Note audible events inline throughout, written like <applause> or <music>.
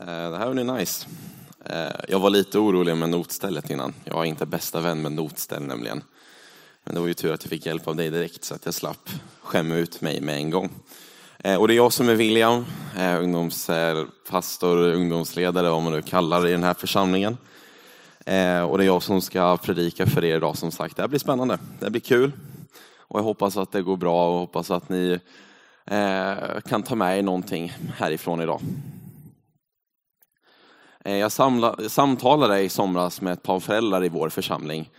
Eh, det här var nice. Eh, jag var lite orolig med notstället innan. Jag är inte bästa vän med notställ nämligen. Men det var ju tur att jag fick hjälp av dig direkt så att jag slapp skämma ut mig med en gång. Eh, och det är jag som är William, ungdomspastor, ungdomsledare, vad man nu kallar det i den här församlingen. Och det är jag som ska predika för er idag som sagt. Det här blir spännande, det blir kul. Och jag hoppas att det går bra och hoppas att ni kan ta med er någonting härifrån idag. Eh, jag jag samtalade i somras med ett par föräldrar i vår församling,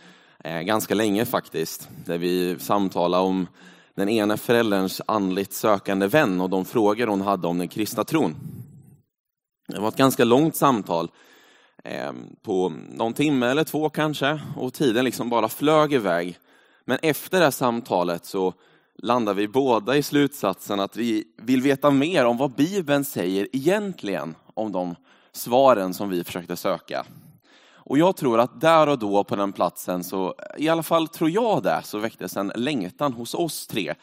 eh, ganska länge faktiskt, där vi samtalade om den ena förälderns andligt sökande vän och de frågor hon hade om den kristna tron. Det var ett ganska långt samtal, eh, på någon timme eller två kanske, och tiden liksom bara flög iväg. Men efter det här samtalet så landade vi båda i slutsatsen att vi vill veta mer om vad Bibeln säger egentligen om de svaren som vi försökte söka. Och jag tror att där och då på den platsen, så, i alla fall tror jag det, så väcktes en längtan hos oss tre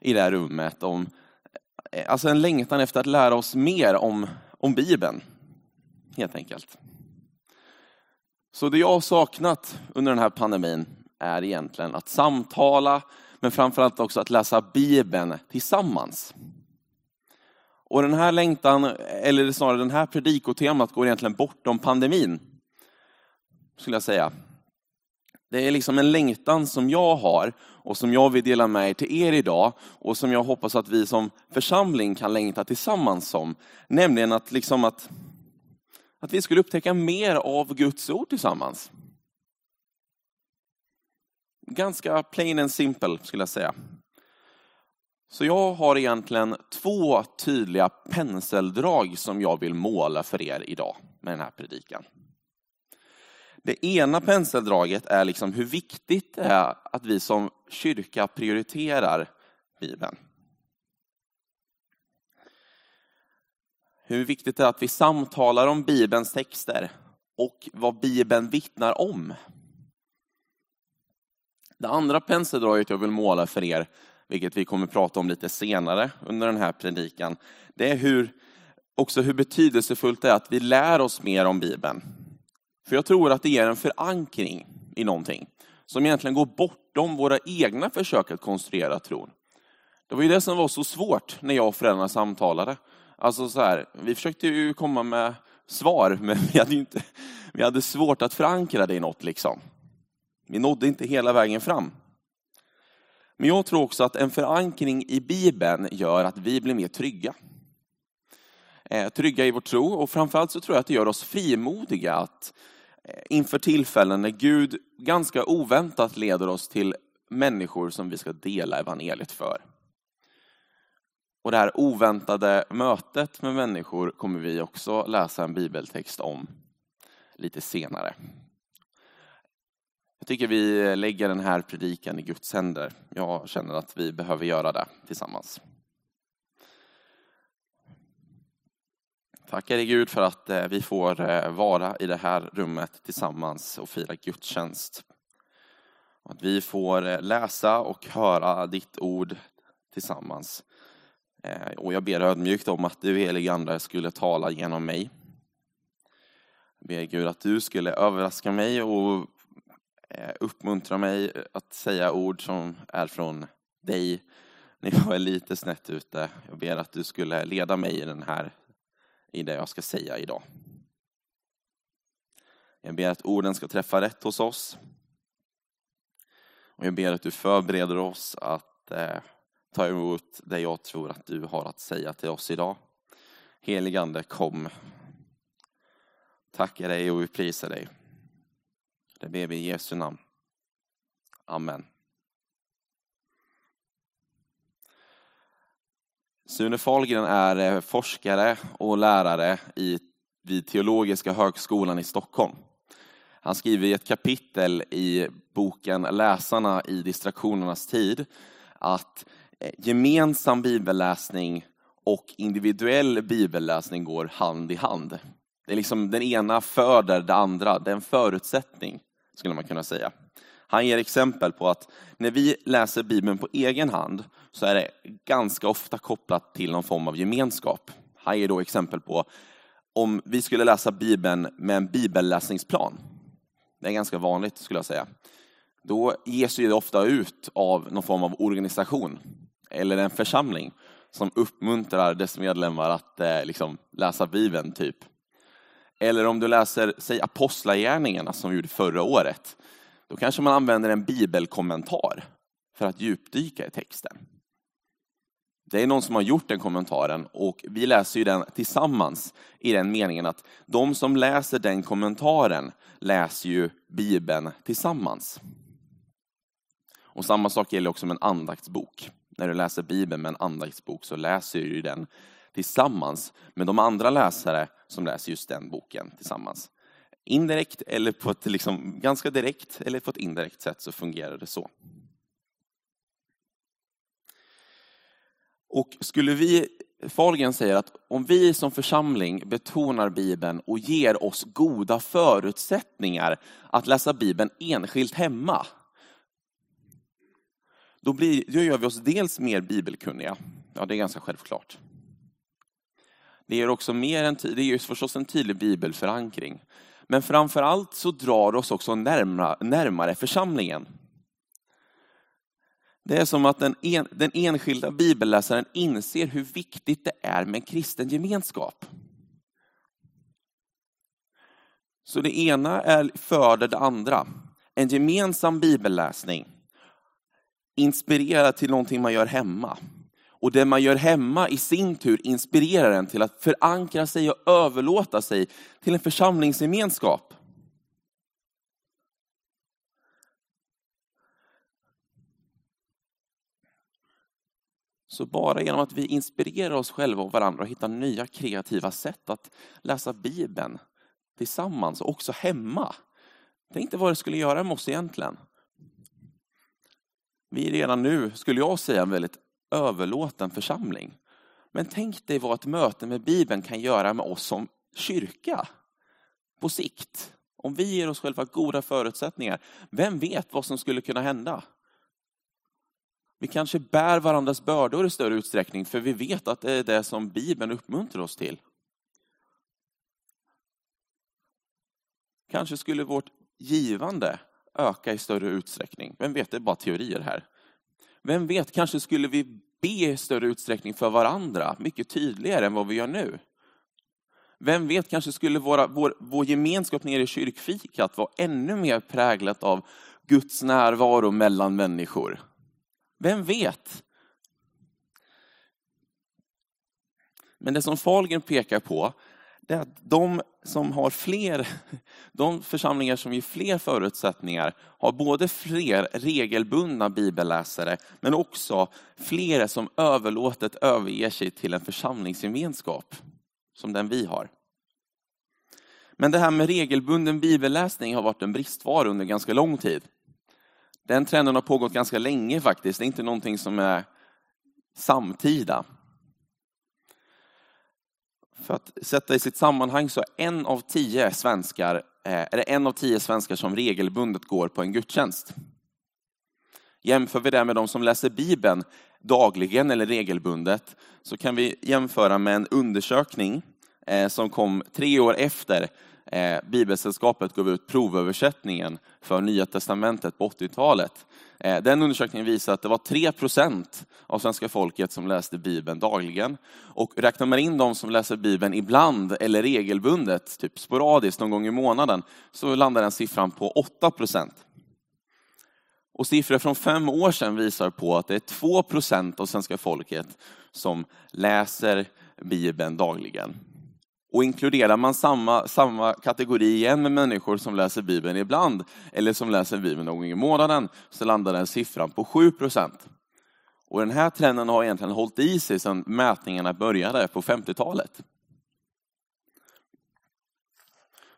i det här rummet. Om, eh, alltså en längtan efter att lära oss mer om, om Bibeln, helt enkelt. Så det jag har saknat under den här pandemin är egentligen att samtala, men framförallt också att läsa Bibeln tillsammans. Och den här längtan, eller snarare den här predikotemat går egentligen bortom pandemin. Skulle jag säga. Det är liksom en längtan som jag har och som jag vill dela med er till er idag och som jag hoppas att vi som församling kan längta tillsammans som. Nämligen att, liksom att, att vi skulle upptäcka mer av Guds ord tillsammans. Ganska plain and simple skulle jag säga. Så jag har egentligen två tydliga penseldrag som jag vill måla för er idag med den här predikan. Det ena penseldraget är liksom hur viktigt det är att vi som kyrka prioriterar Bibeln. Hur viktigt det är att vi samtalar om Bibelns texter och vad Bibeln vittnar om. Det andra penseldraget jag vill måla för er vilket vi kommer prata om lite senare under den här predikan, det är hur, också hur betydelsefullt det är att vi lär oss mer om Bibeln. För jag tror att det ger en förankring i någonting som egentligen går bortom våra egna försök att konstruera tron. Det var ju det som var så svårt när jag och föräldrarna samtalade. Alltså så här, vi försökte ju komma med svar, men vi hade, inte, vi hade svårt att förankra det i något. Liksom. Vi nådde inte hela vägen fram. Men jag tror också att en förankring i Bibeln gör att vi blir mer trygga. Eh, trygga i vår tro och framförallt så tror jag att det gör oss frimodiga att eh, inför tillfällen när Gud ganska oväntat leder oss till människor som vi ska dela evangeliet för. Och det här oväntade mötet med människor kommer vi också läsa en bibeltext om lite senare. Jag tycker vi lägger den här predikan i Guds händer. Jag känner att vi behöver göra det tillsammans. Tackar dig Gud för att eh, vi får eh, vara i det här rummet tillsammans och fira gudstjänst. Att vi får eh, läsa och höra ditt ord tillsammans. Och jag ber ödmjukt om att du helige Ande skulle tala genom mig. Jag ber Gud att du skulle överraska mig och Eh, uppmuntra mig eh, att säga ord som är från dig när jag är lite snett ute. Jag ber att du skulle leda mig i, den här, i det jag ska säga idag. Jag ber att orden ska träffa rätt hos oss. Och jag ber att du förbereder oss att eh, ta emot det jag tror att du har att säga till oss idag. Heligande, kom. Tackar dig och vi prisar dig. Det ber vi i Jesu namn. Amen. Sune Fahlgren är eh, forskare och lärare i, vid Teologiska högskolan i Stockholm. Han skriver i ett kapitel i boken Läsarna i distraktionernas tid att eh, gemensam bibelläsning och individuell bibelläsning går hand i hand. Det är liksom den ena föder det andra, det är en förutsättning skulle man kunna säga. Han ger exempel på att när vi läser Bibeln på egen hand så är det ganska ofta kopplat till någon form av gemenskap. Han ger då exempel på om vi skulle läsa Bibeln med en bibelläsningsplan. Det är ganska vanligt skulle jag säga. Då ges det ofta ut av någon form av organisation eller en församling som uppmuntrar dess medlemmar att eh, liksom, läsa Bibeln, typ. Eller om du läser, säg Apostlagärningarna som vi gjorde förra året, då kanske man använder en bibelkommentar för att djupdyka i texten. Det är någon som har gjort den kommentaren och vi läser ju den tillsammans i den meningen att de som läser den kommentaren läser ju Bibeln tillsammans. Och samma sak gäller också med en andaktsbok. När du läser Bibeln med en andaktsbok så läser du den tillsammans med de andra läsare som läser just den boken tillsammans. Indirekt eller på ett liksom ganska direkt eller på ett indirekt sätt så fungerar det så. Och skulle vi, Fahlgren säger att om vi som församling betonar Bibeln och ger oss goda förutsättningar att läsa Bibeln enskilt hemma, då, blir, då gör vi oss dels mer bibelkunniga. Ja, det är ganska självklart. Det ger också mer en, det ger förstås en tydlig bibelförankring. Men framför allt så drar det oss också närmare, närmare församlingen. Det är som att den, en, den enskilda bibelläsaren inser hur viktigt det är med kristen gemenskap. Så det ena är föder det andra. En gemensam bibelläsning inspirerar till någonting man gör hemma. Och det man gör hemma i sin tur inspirerar en till att förankra sig och överlåta sig till en församlingsgemenskap. Så bara genom att vi inspirerar oss själva och varandra och hittar nya kreativa sätt att läsa Bibeln tillsammans, och också hemma. Tänk dig vad det skulle göra med oss egentligen. Vi är redan nu, skulle jag säga, en väldigt överlåten församling. Men tänk dig vad ett möte med Bibeln kan göra med oss som kyrka på sikt. Om vi ger oss själva goda förutsättningar, vem vet vad som skulle kunna hända? Vi kanske bär varandras bördor i större utsträckning, för vi vet att det är det som Bibeln uppmuntrar oss till. Kanske skulle vårt givande öka i större utsträckning. Vem vet, det är bara teorier här. Vem vet, kanske skulle vi be i större utsträckning för varandra, mycket tydligare än vad vi gör nu. Vem vet, kanske skulle våra, vår, vår gemenskap nere i kyrkfikat vara ännu mer präglat av Guds närvaro mellan människor. Vem vet? Men det som Fahlgren pekar på, det är att de som har fler, de församlingar som ger fler förutsättningar har både fler regelbundna bibelläsare, men också fler som överlåtet överger sig till en församlingsgemenskap, som den vi har. Men det här med regelbunden bibelläsning har varit en bristvara under ganska lång tid. Den trenden har pågått ganska länge faktiskt, det är inte någonting som är samtida. För att sätta i sitt sammanhang så är en av tio svenskar, eh, är det en av tio svenskar som regelbundet går på en gudstjänst. Jämför vi det med de som läser Bibeln dagligen eller regelbundet så kan vi jämföra med en undersökning eh, som kom tre år efter eh, Bibelsällskapet gav ut provöversättningen för Nya Testamentet på 80-talet. Eh, den undersökningen visar att det var 3 procent av svenska folket som läste Bibeln dagligen. Och räknar man in de som läser Bibeln ibland eller regelbundet, typ sporadiskt någon gång i månaden, så landar den siffran på 8 procent. Och siffror från fem år sedan visar på att det är 2 procent av svenska folket som läser Bibeln dagligen. Och inkluderar man samma, samma kategori igen med människor som läser Bibeln ibland, eller som läser Bibeln någon gång i månaden, så landar den siffran på 7 procent. Och den här trenden har egentligen hållit i sig sedan mätningarna började på 50-talet.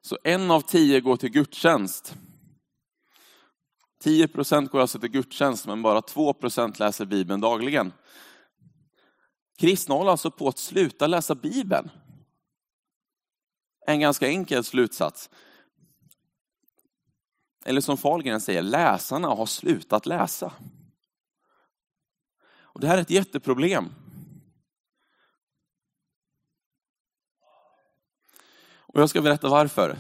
Så en av tio går till gudstjänst. 10 procent går alltså till gudstjänst, men bara 2 procent läser Bibeln dagligen. Kristna håller alltså på att sluta läsa Bibeln en ganska enkel slutsats. Eller som Fahlgren säger, läsarna har slutat läsa. Och det här är ett jätteproblem. Och jag ska berätta varför.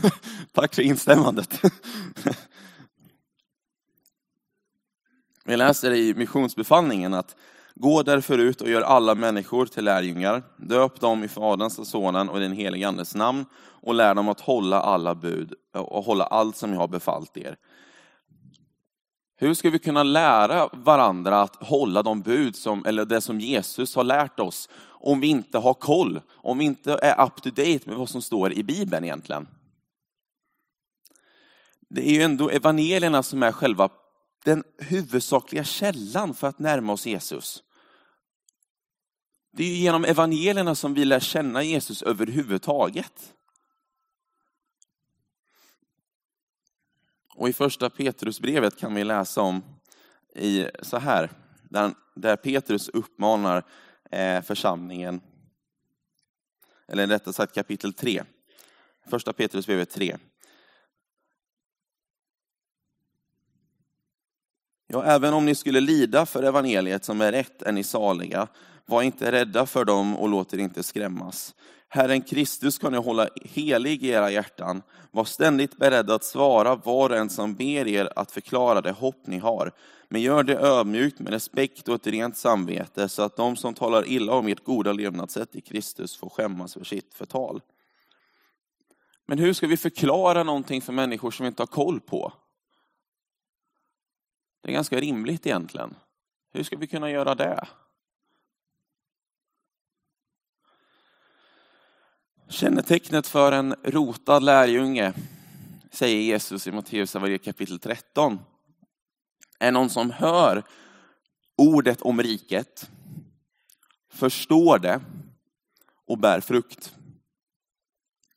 <laughs> Tack för instämmandet. <laughs> Vi läser i missionsbefallningen att gå därför ut och gör alla människor till lärjungar. Döp dem i Faderns och Sonens och den helige Andes namn och lär dem att hålla alla bud och hålla allt som jag har befallt er. Hur ska vi kunna lära varandra att hålla de bud som, eller det som Jesus har lärt oss, om vi inte har koll, om vi inte är up to date med vad som står i Bibeln egentligen? Det är ju ändå evangelierna som är själva den huvudsakliga källan för att närma oss Jesus. Det är genom evangelierna som vi lär känna Jesus överhuvudtaget. Och i första Petrusbrevet kan vi läsa om i så här, där, där Petrus uppmanar eh, församlingen, eller rättare sagt kapitel 3. Första Petrusbrevet 3. Ja, även om ni skulle lida för evangeliet som är rätt är ni saliga. Var inte rädda för dem och låt er inte skrämmas. Herren Kristus ska ni hålla helig i era hjärtan. Var ständigt beredda att svara var och en som ber er att förklara det hopp ni har. Men gör det ödmjukt med respekt och ett rent samvete så att de som talar illa om ert goda levnadssätt i Kristus får skämmas för sitt förtal. Men hur ska vi förklara någonting för människor som vi inte har koll på? Det är ganska rimligt egentligen. Hur ska vi kunna göra det? Kännetecknet för en rotad lärjunge, säger Jesus i Matteus kapitel 13, är någon som hör ordet om riket, förstår det och bär frukt.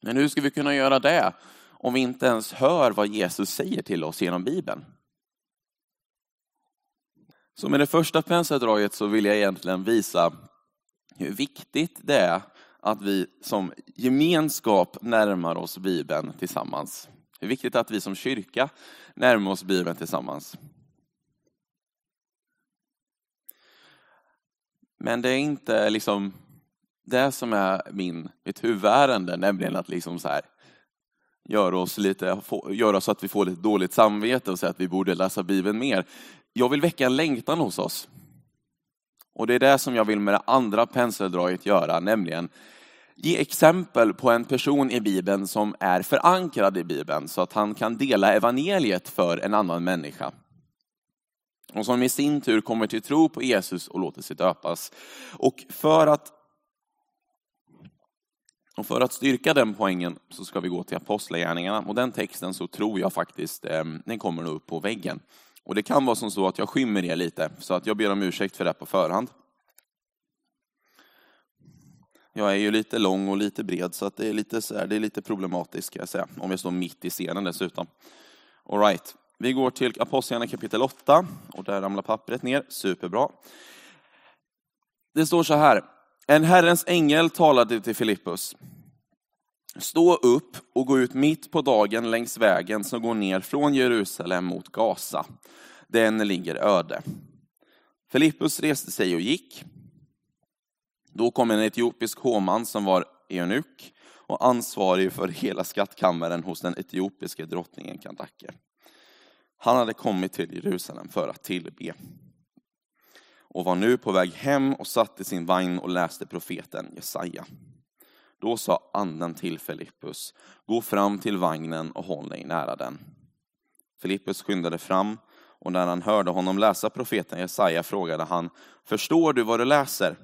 Men hur ska vi kunna göra det om vi inte ens hör vad Jesus säger till oss genom Bibeln? Så med det första penseldraget så vill jag egentligen visa hur viktigt det är att vi som gemenskap närmar oss Bibeln tillsammans. Det är viktigt att vi som kyrka närmar oss Bibeln tillsammans. Men det är inte liksom det som är min, mitt huvudärende, nämligen att liksom så här, göra, oss lite, göra så att vi får lite dåligt samvete och säga att vi borde läsa Bibeln mer. Jag vill väcka en längtan hos oss. Och det är det som jag vill med det andra penseldraget göra, nämligen ge exempel på en person i Bibeln som är förankrad i Bibeln så att han kan dela evangeliet för en annan människa. Och som i sin tur kommer till tro på Jesus och låter sig döpas. Och för att, och för att styrka den poängen så ska vi gå till Apostlagärningarna. Och den texten så tror jag faktiskt, eh, den kommer nog upp på väggen. Och det kan vara som så att jag skymmer er lite, så att jag ber om ursäkt för det på förhand. Jag är ju lite lång och lite bred, så att det är lite, så här, det är lite problematiskt, ska jag säga. Om jag står mitt i scenen dessutom. All right. Vi går till Apostlagärningarna kapitel 8, och där ramlar pappret ner. Superbra. Det står så här. En Herrens ängel talade till Filippus. Stå upp och gå ut mitt på dagen längs vägen som går ner från Jerusalem mot Gaza. Den ligger öde. Filippus reste sig och gick. Då kom en etiopisk hovman som var eunuck och ansvarig för hela skattkammaren hos den etiopiske drottningen Kandake. Han hade kommit till Jerusalem för att tillbe och var nu på väg hem och satt i sin vagn och läste profeten Jesaja. Då sa anden till Filippus, gå fram till vagnen och håll dig nära den. Filippus skyndade fram och när han hörde honom läsa profeten Jesaja frågade han, förstår du vad du läser?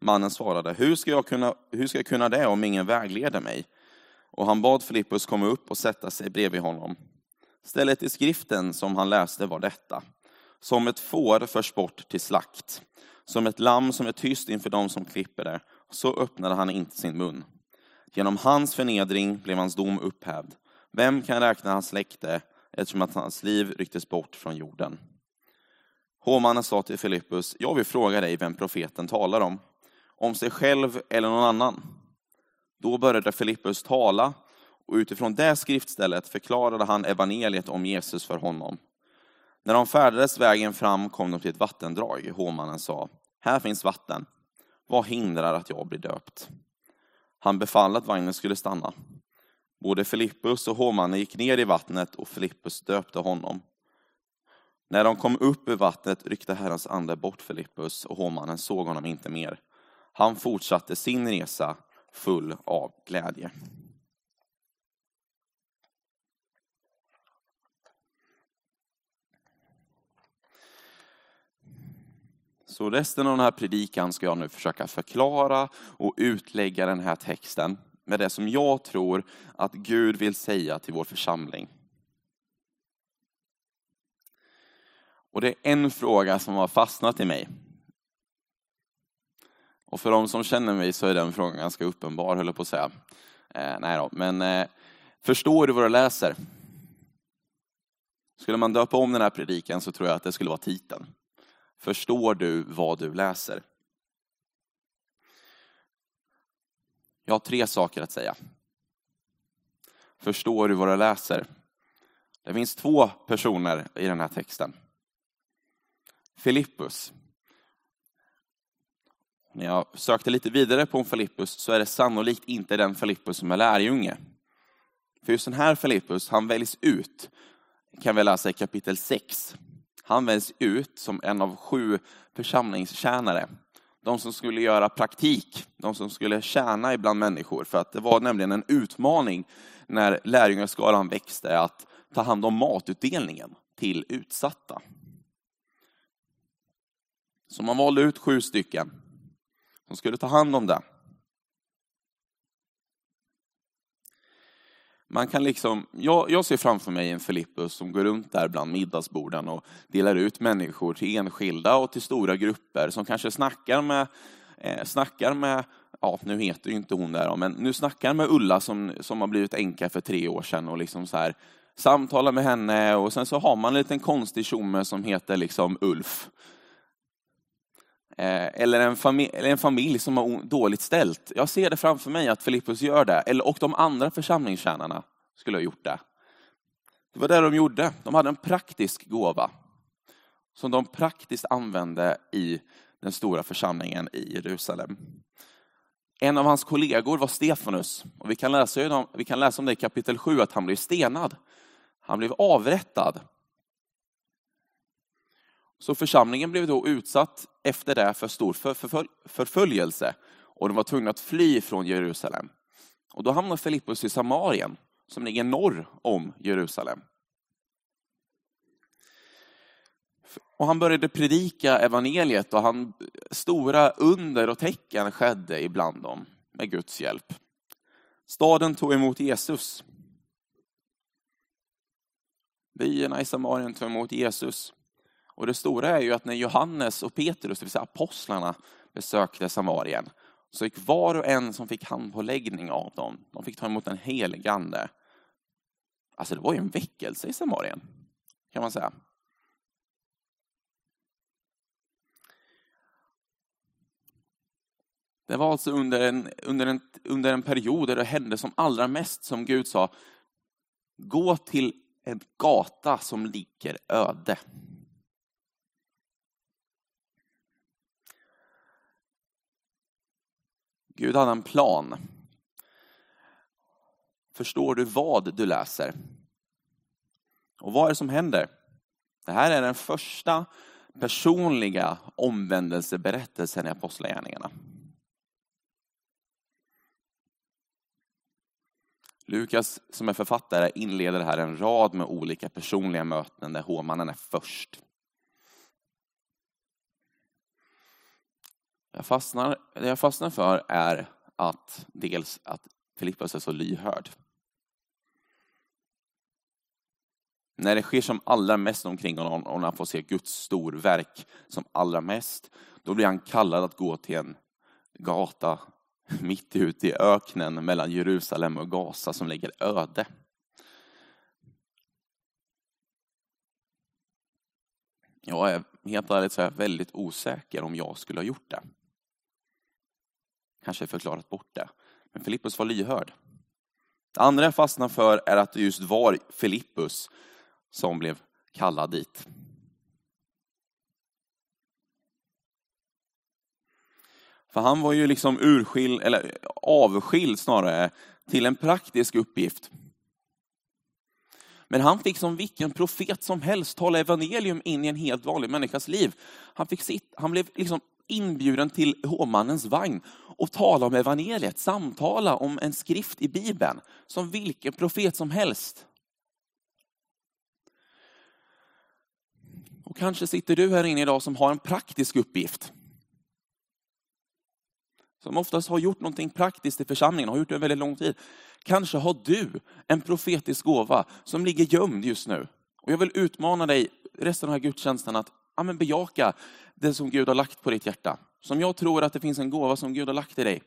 Mannen svarade, hur ska jag kunna, hur ska jag kunna det om ingen vägleder mig? Och han bad Filippus komma upp och sätta sig bredvid honom. Stället i skriften som han läste var detta. Som ett får förs bort till slakt, som ett lamm som är tyst inför dem som klipper det, så öppnade han inte sin mun. Genom hans förnedring blev hans dom upphävd. Vem kan räkna hans släkte eftersom att hans liv rycktes bort från jorden? Hovmannen sa till Filippus, jag vill fråga dig vem profeten talar om, om sig själv eller någon annan. Då började Filippus tala och utifrån det skriftstället förklarade han evangeliet om Jesus för honom. När de färdades vägen fram kom de till ett vattendrag. Hovmannen sa, här finns vatten. Vad hindrar att jag blir döpt? Han befallde att vagnen skulle stanna. Både Filippus och hovmannen gick ner i vattnet och Filippus döpte honom. När de kom upp ur vattnet ryckte Herrens ande bort Filippus och hovmannen såg honom inte mer. Han fortsatte sin resa full av glädje. Så resten av den här predikan ska jag nu försöka förklara och utlägga den här texten med det som jag tror att Gud vill säga till vår församling. Och det är en fråga som har fastnat i mig. Och för de som känner mig så är den frågan ganska uppenbar, höll jag på att säga. Eh, nej då, men eh, förstår du vad du läser? Skulle man döpa om den här predikan så tror jag att det skulle vara titeln. Förstår du vad du läser? Jag har tre saker att säga. Förstår du vad du läser? Det finns två personer i den här texten. Filippus. När jag sökte lite vidare på en Filippus så är det sannolikt inte den Filippus som är lärjunge. För just den här Filippus, han väljs ut, kan vi läsa i kapitel 6. Han väljs ut som en av sju församlingstjänare. De som skulle göra praktik, de som skulle tjäna ibland människor. För att det var nämligen en utmaning när lärjungaskaran växte att ta hand om matutdelningen till utsatta. Så man valde ut sju stycken som skulle ta hand om det. Man kan liksom, jag, jag ser framför mig en Filippus som går runt där bland middagsborden och delar ut människor till enskilda och till stora grupper som kanske snackar med, eh, snackar med ja, nu heter ju inte hon där, men nu snackar med Ulla som, som har blivit änka för tre år sedan och liksom så här, samtalar med henne och sen så har man en liten konstig tjomme som heter liksom Ulf. Eh, eller en, familj, eller en familj som har dåligt ställt. Jag ser det framför mig att Filippus gör det, eller, och de andra församlingstjänarna skulle ha gjort det. Det var det de gjorde. De hade en praktisk gåva som de praktiskt använde i den stora församlingen i Jerusalem. En av hans kollegor var Stefanus. Och vi, kan läsa, vi kan läsa om det i kapitel 7, att han blev stenad. Han blev avrättad så församlingen blev då utsatt efter det för stor förföljelse och de var tvungna att fly från Jerusalem. Och då hamnade Filippus i Samarien, som ligger norr om Jerusalem. Och han började predika evangeliet och han, stora under och tecken skedde ibland dem med Guds hjälp. Staden tog emot Jesus. Byarna i Samarien tog emot Jesus. Och det stora är ju att när Johannes och Petrus, det vill säga apostlarna, besökte Samarien, så gick var och en som fick handpåläggning av dem, de fick ta emot den helige Ande. Alltså det var ju en väckelse i Samarien, kan man säga. Det var alltså under en, under, en, under en period där det hände som allra mest som Gud sa, gå till en gata som ligger öde. Gud hade en plan. Förstår du vad du läser? Och vad är det som händer? Det här är den första personliga omvändelseberättelsen i Apostlagärningarna. Lukas som är författare inleder här en rad med olika personliga möten där hovmannen är först. Jag fastnar, det jag fastnar för är att dels att Filippus är så lyhörd. När det sker som allra mest omkring honom och när han får se Guds storverk som allra mest, då blir han kallad att gå till en gata mitt ute i öknen mellan Jerusalem och Gaza som ligger öde. Jag är helt ärligt så är väldigt osäker om jag skulle ha gjort det kanske förklarat bort det. Men Filippus var lyhörd. Det andra jag fastnar för är att det just var Filippus som blev kallad dit. För han var ju liksom urskild, eller avskild snarare, till en praktisk uppgift. Men han fick som vilken profet som helst tala evangelium in i en helt vanlig människas liv. Han, fick sitt, han blev liksom inbjuden till hovmannens vagn och tala om evangeliet, samtala om en skrift i Bibeln, som vilken profet som helst. Och kanske sitter du här inne idag som har en praktisk uppgift. Som oftast har gjort någonting praktiskt i församlingen, har gjort det en väldigt lång tid. Kanske har du en profetisk gåva som ligger gömd just nu. Och jag vill utmana dig resten av den här gudstjänsten att ja, men bejaka det som Gud har lagt på ditt hjärta. Som jag tror att det finns en gåva som Gud har lagt i dig.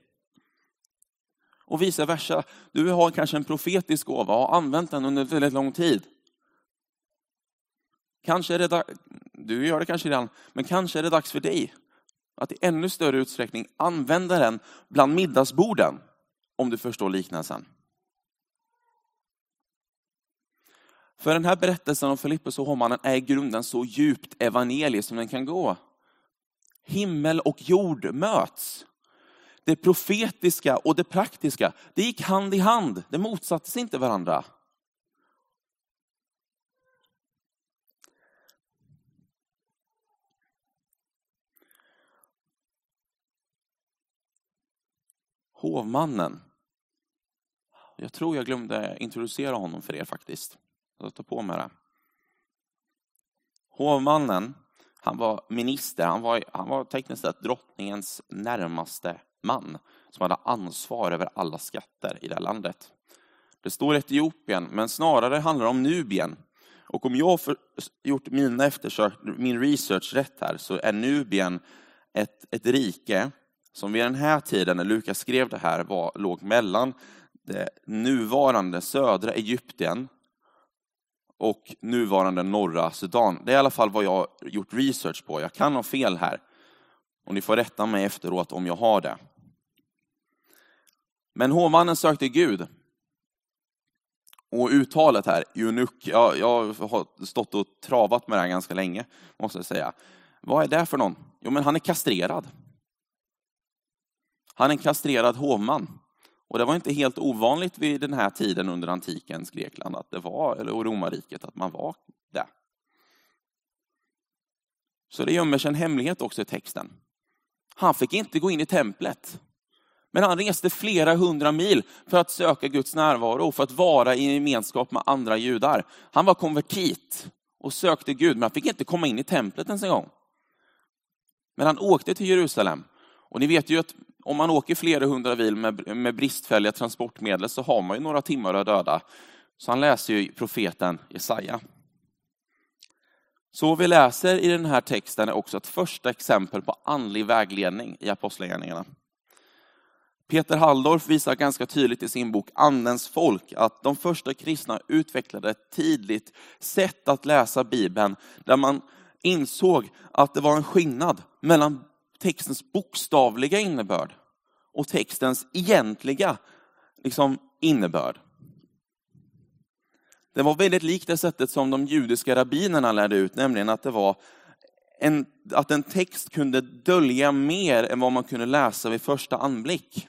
Och vice versa, du har kanske en profetisk gåva och har använt den under väldigt lång tid. Kanske är det, du gör det kanske redan, men kanske är det dags för dig att i ännu större utsträckning använda den bland middagsborden, om du förstår liknelsen. För den här berättelsen om Filippus och hovmannen är i grunden så djupt evangelisk som den kan gå. Himmel och jord möts. Det profetiska och det praktiska, det gick hand i hand, det motsatte sig inte varandra. Hovmannen. Jag tror jag glömde introducera honom för er faktiskt. Jag tar på mig det. Hovmannen, han var minister, han var, han var tekniskt sett drottningens närmaste man som hade ansvar över alla skatter i det här landet. Det står Etiopien, men snarare handlar det om Nubien. Och om jag har gjort mina eftersök, min research rätt här, så är Nubien ett, ett rike som vid den här tiden, när Lukas skrev det här, var, låg mellan det nuvarande södra Egypten och nuvarande norra Sudan. Det är i alla fall vad jag har gjort research på. Jag kan ha fel här. Och ni får rätta mig efteråt om jag har det. Men hovmannen sökte Gud. Och uttalet här, eunuck, jag, jag har stått och travat med det här ganska länge, måste jag säga. Vad är det för någon? Jo, men han är kastrerad. Han är en kastrerad hovman. Och det var inte helt ovanligt vid den här tiden under antikens Grekland att det var, eller romarriket, att man var det. Så det gömmer sig en hemlighet också i texten. Han fick inte gå in i templet. Men han reste flera hundra mil för att söka Guds närvaro och för att vara i gemenskap med andra judar. Han var konvertit och sökte Gud, men han fick inte komma in i templet ens en gång. Men han åkte till Jerusalem. Och ni vet ju att om man åker flera hundra mil med, med bristfälliga transportmedel så har man ju några timmar att döda. Så han läser ju profeten Jesaja. Så vi läser i den här texten är också ett första exempel på andlig vägledning i Apostlagärningarna. Peter Halldorf visar ganska tydligt i sin bok Andens folk att de första kristna utvecklade ett tidigt sätt att läsa Bibeln där man insåg att det var en skillnad mellan textens bokstavliga innebörd och textens egentliga liksom, innebörd. Det var väldigt likt det sättet som de judiska rabbinerna lärde ut, nämligen att det var en, att en text kunde dölja mer än vad man kunde läsa vid första anblick.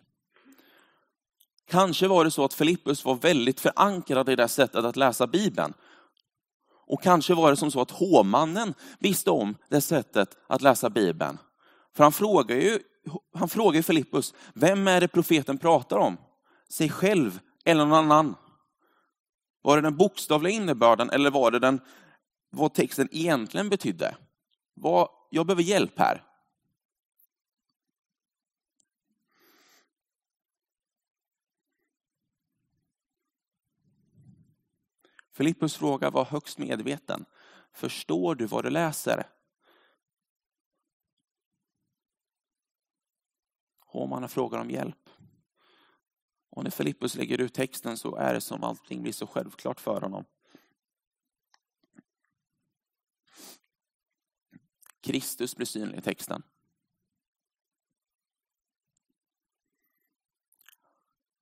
Kanske var det så att Filippus var väldigt förankrad i det sättet att läsa Bibeln. Och kanske var det som så att hovmannen visste om det sättet att läsa Bibeln. För han frågar ju han frågar Filippus, vem är det profeten pratar om? Sig själv eller någon annan? Var det den bokstavliga innebörden eller var det den, vad texten egentligen betydde? Vad, jag behöver hjälp här. Filippus fråga var högst medveten. Förstår du vad du läser? Hovmannen frågar om hjälp. Och när Filippus lägger ut texten så är det som allting blir så självklart för honom. Kristus blir synlig i texten.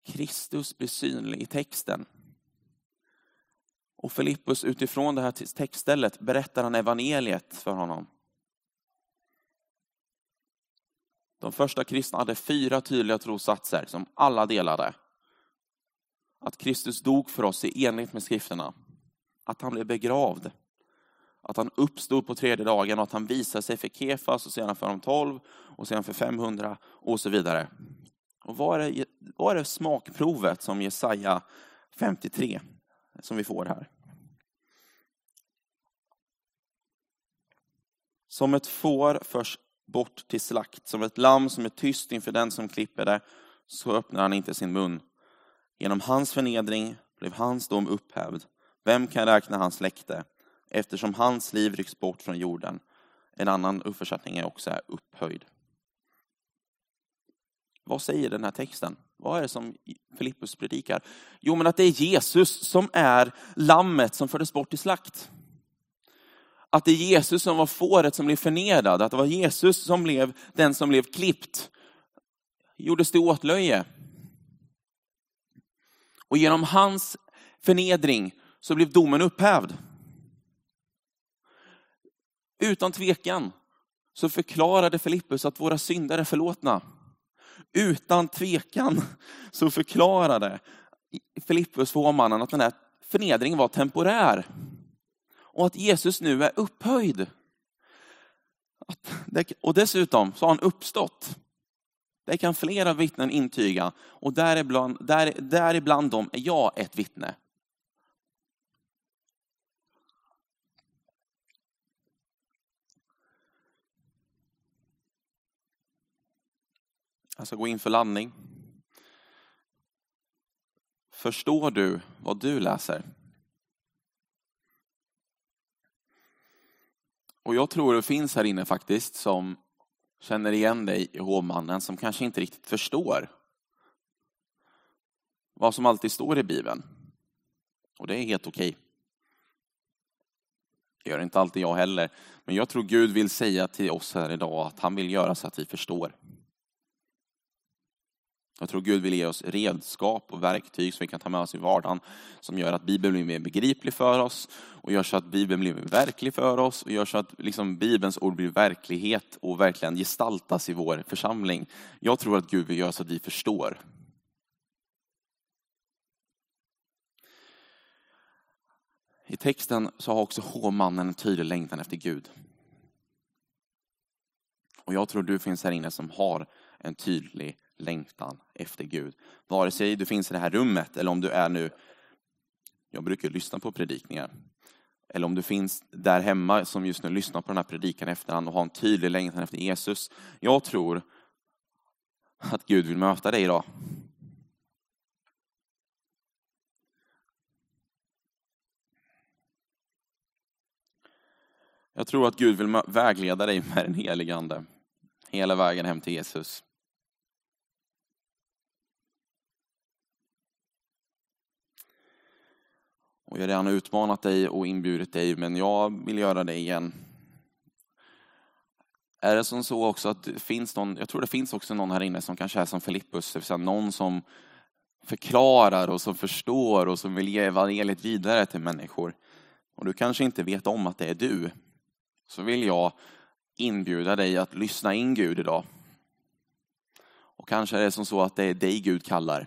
Kristus blir synlig i texten. Och Filippus utifrån det här textstället berättar han evangeliet för honom. De första kristna hade fyra tydliga trossatser som alla delade. Att Kristus dog för oss i enlighet med skrifterna. Att han blev begravd. Att han uppstod på tredje dagen och att han visade sig för Kefas och sedan för de tolv och sedan för 500 och så vidare. Och vad är det, vad är det smakprovet som Jesaja 53 som vi får här? Som ett får förs bort till slakt, som ett lamm som är tyst inför den som klipper det, så öppnar han inte sin mun. Genom hans förnedring blev hans dom upphävd. Vem kan räkna hans släkte? Eftersom hans liv rycks bort från jorden. En annan uppförsättning är också här, upphöjd. Vad säger den här texten? Vad är det som Filippus predikar? Jo, men att det är Jesus som är lammet som fördes bort till slakt. Att det är Jesus som var fåret som blev förnedrad, att det var Jesus som blev den som blev klippt. Gjordes det åtlöje. Och genom hans förnedring så blev domen upphävd. Utan tvekan så förklarade Filippus att våra synder är förlåtna. Utan tvekan så förklarade Filippus för hovmannen att den här förnedringen var temporär. Och att Jesus nu är upphöjd. Och dessutom så har han uppstått. Det kan flera vittnen intyga och däribland, där, däribland dem är jag ett vittne. Jag ska gå in för landning. Förstår du vad du läser? Och jag tror det finns här inne faktiskt som känner igen dig i hovmannen som kanske inte riktigt förstår vad som alltid står i Bibeln. Och det är helt okej. Det gör inte alltid jag heller. Men jag tror Gud vill säga till oss här idag att han vill göra så att vi förstår. Jag tror Gud vill ge oss redskap och verktyg som vi kan ta med oss i vardagen, som gör att Bibeln blir mer begriplig för oss och gör så att Bibeln blir mer verklig för oss och gör så att liksom Bibelns ord blir verklighet och verkligen gestaltas i vår församling. Jag tror att Gud vill göra så att vi förstår. I texten så har också hovmannen en tydlig längtan efter Gud. Och jag tror du finns här inne som har en tydlig längtan efter Gud. Vare sig du finns i det här rummet eller om du är nu, jag brukar lyssna på predikningar, eller om du finns där hemma som just nu lyssnar på den här predikan efterhand och har en tydlig längtan efter Jesus. Jag tror att Gud vill möta dig idag. Jag tror att Gud vill vägleda dig med den helige Ande hela vägen hem till Jesus. Och jag har redan utmanat dig och inbjudit dig, men jag vill göra det igen. Är det som så också att det finns någon, jag tror det finns också någon här inne som kanske är som Filippus, det vill säga någon som förklarar och som förstår och som vill ge evangeliet vidare till människor. Och du kanske inte vet om att det är du. Så vill jag inbjuda dig att lyssna in Gud idag. Och kanske är det som så att det är dig Gud kallar.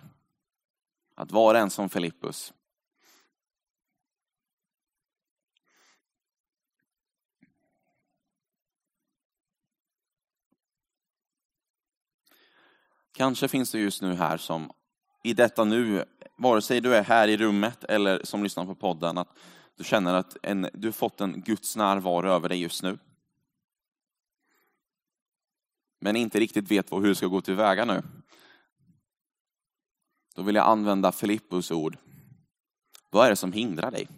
Att vara en som Filippus. Kanske finns det just nu här som i detta nu, vare sig du är här i rummet eller som lyssnar på podden, att du känner att en, du har fått en Guds närvaro över dig just nu. Men inte riktigt vet hur du ska gå tillväga nu. Då vill jag använda Filippus ord. Vad är det som hindrar dig?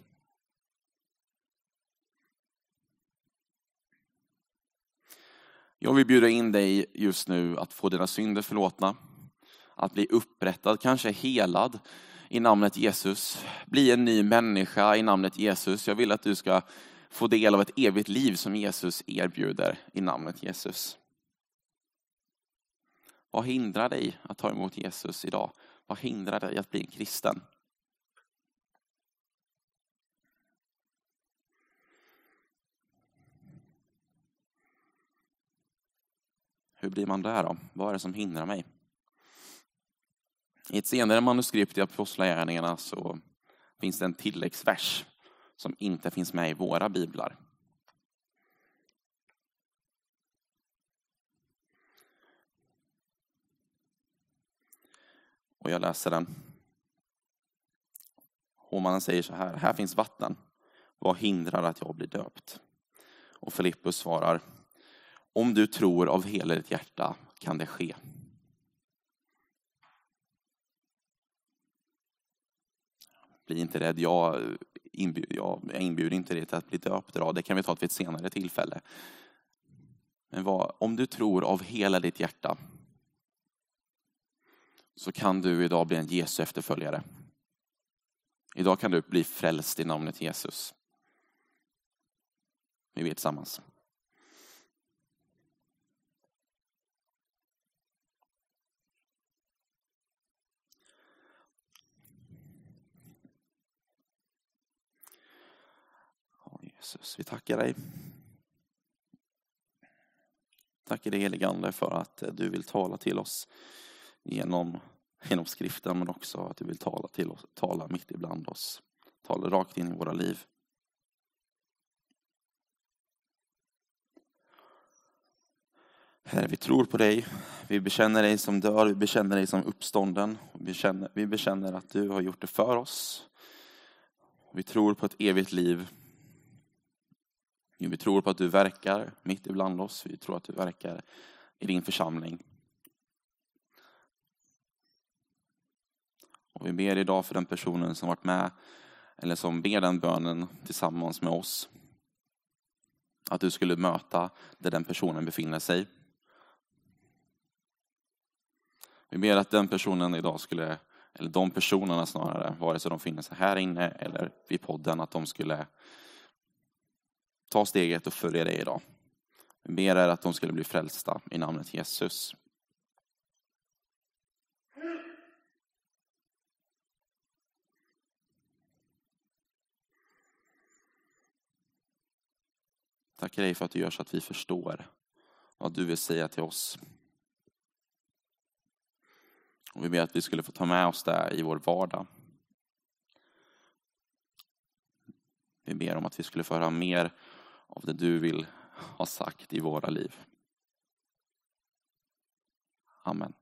Jag vill bjuda in dig just nu att få dina synder förlåtna, att bli upprättad, kanske helad i namnet Jesus. Bli en ny människa i namnet Jesus. Jag vill att du ska få del av ett evigt liv som Jesus erbjuder i namnet Jesus. Vad hindrar dig att ta emot Jesus idag? Vad hindrar dig att bli en kristen? Hur blir man där då? Vad är det som hindrar mig? I ett senare manuskript i Apostlagärningarna så finns det en tilläggsvers som inte finns med i våra biblar. Och jag läser den. Hovmannen säger så här, här finns vatten. Vad hindrar att jag blir döpt? Och Filippus svarar, om du tror av hela ditt hjärta kan det ske. Bli inte rädd, jag inbjuder, jag, inbjuder inte dig till att bli döpt idag. Det kan vi ta vid ett senare tillfälle. Men vad, om du tror av hela ditt hjärta så kan du idag bli en Jesu efterföljare. Idag kan du bli frälst i namnet Jesus. Vi vet tillsammans. Jesus, vi tackar dig. Tackar dig helige Ande för att du vill tala till oss genom, genom skriften men också att du vill tala till oss, tala mitt ibland oss. Tala rakt in i våra liv. Herre, vi tror på dig. Vi bekänner dig som dör, vi bekänner dig som uppstånden. Vi bekänner, vi bekänner att du har gjort det för oss. Vi tror på ett evigt liv vi tror på att du verkar mitt ibland oss. Vi tror att du verkar i din församling. Och vi ber idag för den personen som varit med eller som ber den bönen tillsammans med oss. Att du skulle möta där den personen befinner sig. Vi ber att den personen idag skulle, eller de personerna snarare, vare sig de finner sig här inne eller vid podden, att de skulle ta steget och följa dig idag. Vi ber er att de skulle bli frälsta i namnet Jesus. Tackar dig för att du gör så att vi förstår vad du vill säga till oss. Och vi ber att vi skulle få ta med oss det i vår vardag. Vi ber om att vi skulle få höra mer av det du vill ha sagt i våra liv. Amen.